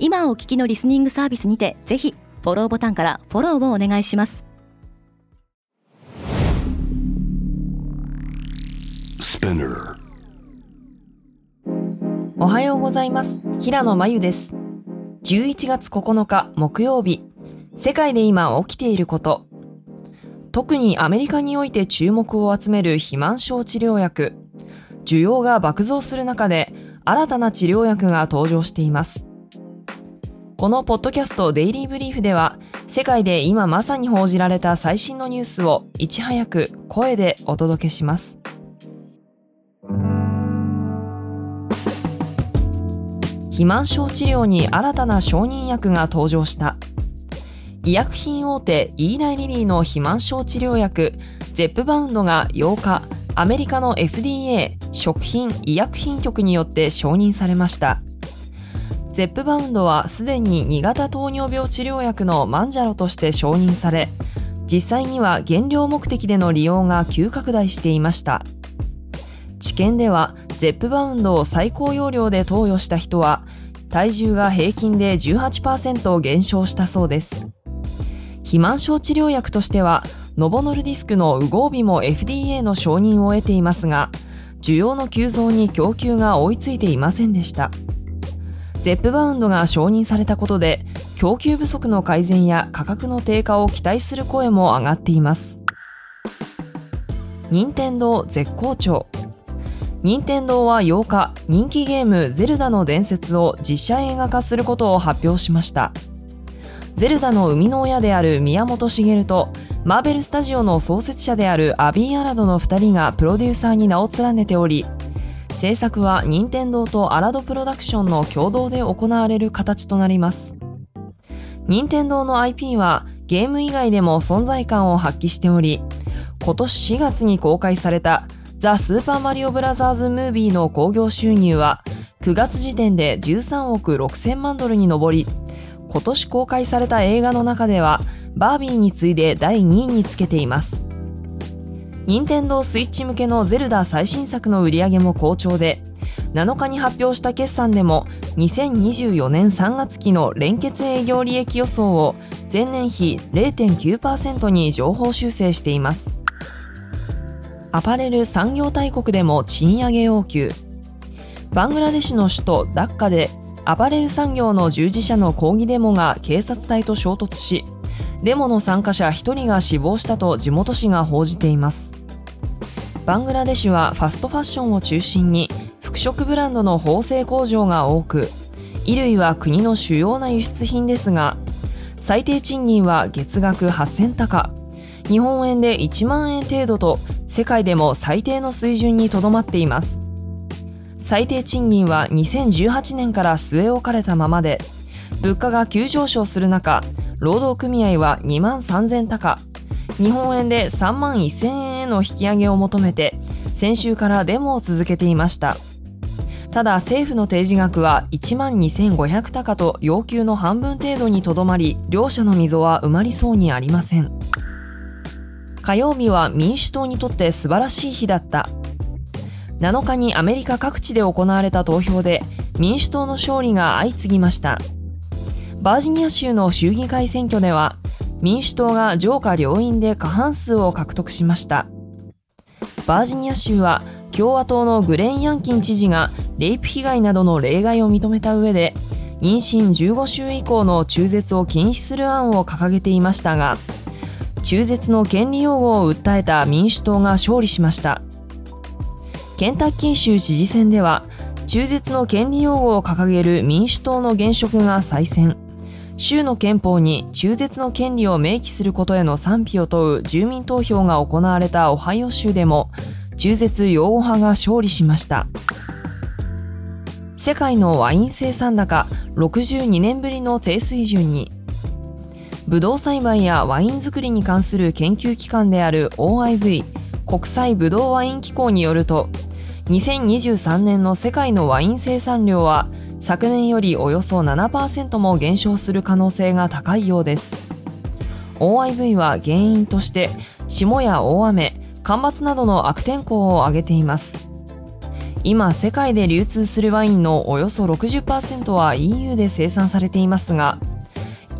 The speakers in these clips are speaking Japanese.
今お聞きのリスニングサービスにてぜひフォローボタンからフォローをお願いします。おはようございます。平野真由です。11月9日木曜日。世界で今起きていること。特にアメリカにおいて注目を集める肥満症治療薬。需要が爆増する中で新たな治療薬が登場していますこのポッドキャストデイリーブリーフでは世界で今まさに報じられた最新のニュースをいち早く声でお届けします。肥満症治療に新たな承認薬が登場した。医薬品大手イーナイリリーの肥満症治療薬ゼップバウンドが8日アメリカの FDA 食品医薬品局によって承認されました。ゼップバウンドはすでに2型糖尿病治療薬のマンジャロとして承認され実際には減量目的での利用が急拡大していました。治験ではゼップバウンドを最高容量で投与した人は体重が平均で18%減少したそうです。肥満症治療薬としてはノボノルディスクのウゴービも FDA の承認を得ていますが需要の急増に供給が追いついていませんでした。ゼップバウンドが承認されたことで供給不足の改善や価格の低下を期待する声も上がっています。任天堂絶好調。任天堂は8日人気ゲームゼルダの伝説を実写映画化することを発表しました。ゼルダの生みの親である宮本茂とマーベルスタジオの創設者であるアビー・アラドの2人がプロデューサーに名を連ねており制作は任天堂とアラドプロダクションの共同で行われる形となります任天堂の IP はゲーム以外でも存在感を発揮しており今年4月に公開されたザ・スーパーマリオブラザーズ・ムービーの興行収入は9月時点で13億6000万ドルに上り、今年公開された映画の中ではバービーに次いで第2位につけています。任天堂スイッチ向けのゼルダ最新作の売り上げも好調で、7日に発表した決算でも2024年3月期の連結営業利益予想を前年比0.9%に上方修正しています。アパレル産業大国でも賃上げ要求バングラデシュの首都ダッカでアパレル産業の従事者の抗議デモが警察隊と衝突しデモの参加者1人が死亡したと地元紙が報じていますバングラデシュはファストファッションを中心に服飾ブランドの縫製工場が多く衣類は国の主要な輸出品ですが最低賃金は月額8000高。日本円で1万円程度と世界でも最低の水準にとどまっています。最低賃金は2018年から据え置かれたままで物価が急上昇する中労働組合は2万3000高。日本円で3万1000円への引き上げを求めて先週からデモを続けていました。ただ政府の提示額は1万2500高と要求の半分程度にとどまり両者の溝は埋まりそうにありません。火曜日は民主党にとって素晴らしい日だった。7日にアメリカ各地で行われた投票で民主党の勝利が相次ぎました。バージニア州の州議会選挙では民主党が上下両院で過半数を獲得しました。バージニア州は共和党のグレン・ヤンキン知事がレイプ被害などの例外を認めた上で妊娠15週以降の中絶を禁止する案を掲げていましたが中絶の権利擁護を訴えた民主党が勝利しました。ケンタッキー州知事選では中絶の権利擁護を掲げる民主党の現職が再選。州の憲法に中絶の権利を明記することへの賛否を問う住民投票が行われたオハイオ州でも中絶擁護派が勝利しました。世界のワイン生産高62年ぶりの低水準に。ブドウ栽培やワイン作りに関する研究機関である OIV 国際ブドウワイン機構によると2023年の世界のワイン生産量は昨年よりおよそ7%も減少する可能性が高いようです。OIV は原因として霜や大雨干ばつなどの悪天候を挙げています。今世界で流通するワインのおよそ60%は EU で生産されていますが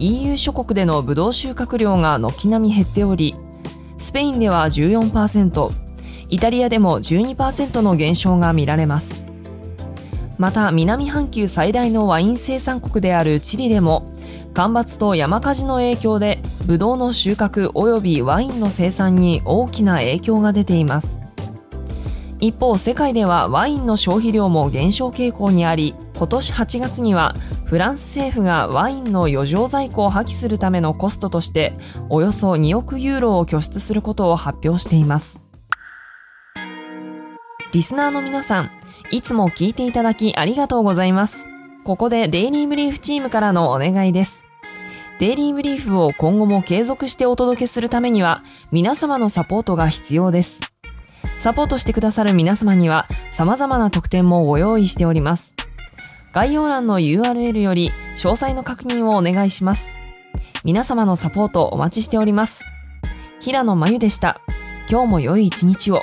EU 諸国でのブドウ収穫量が軒並み減っておりスペインでは14%イタリアでも12%の減少が見られます。また南半球最大のワイン生産国であるチリでも干ばつと山火事の影響でブドウの収穫及びワインの生産に大きな影響が出ています。一方世界ではワインの消費量も減少傾向にあり今年8月にはフランス政府がワインの余剰在庫を破棄するためのコストとしておよそ2億ユーロを拠出することを発表しています。リスナーの皆さんいつも聞いていただきありがとうございますここでデイリーブリーフチームからのお願いですデイリーブリーフを今後も継続してお届けするためには皆様のサポートが必要ですサポートしてくださる皆様には様々な特典もご用意しております。概要欄の URL より詳細の確認をお願いします。皆様のサポートお待ちしております。平野真由でした。今日も良い一日を。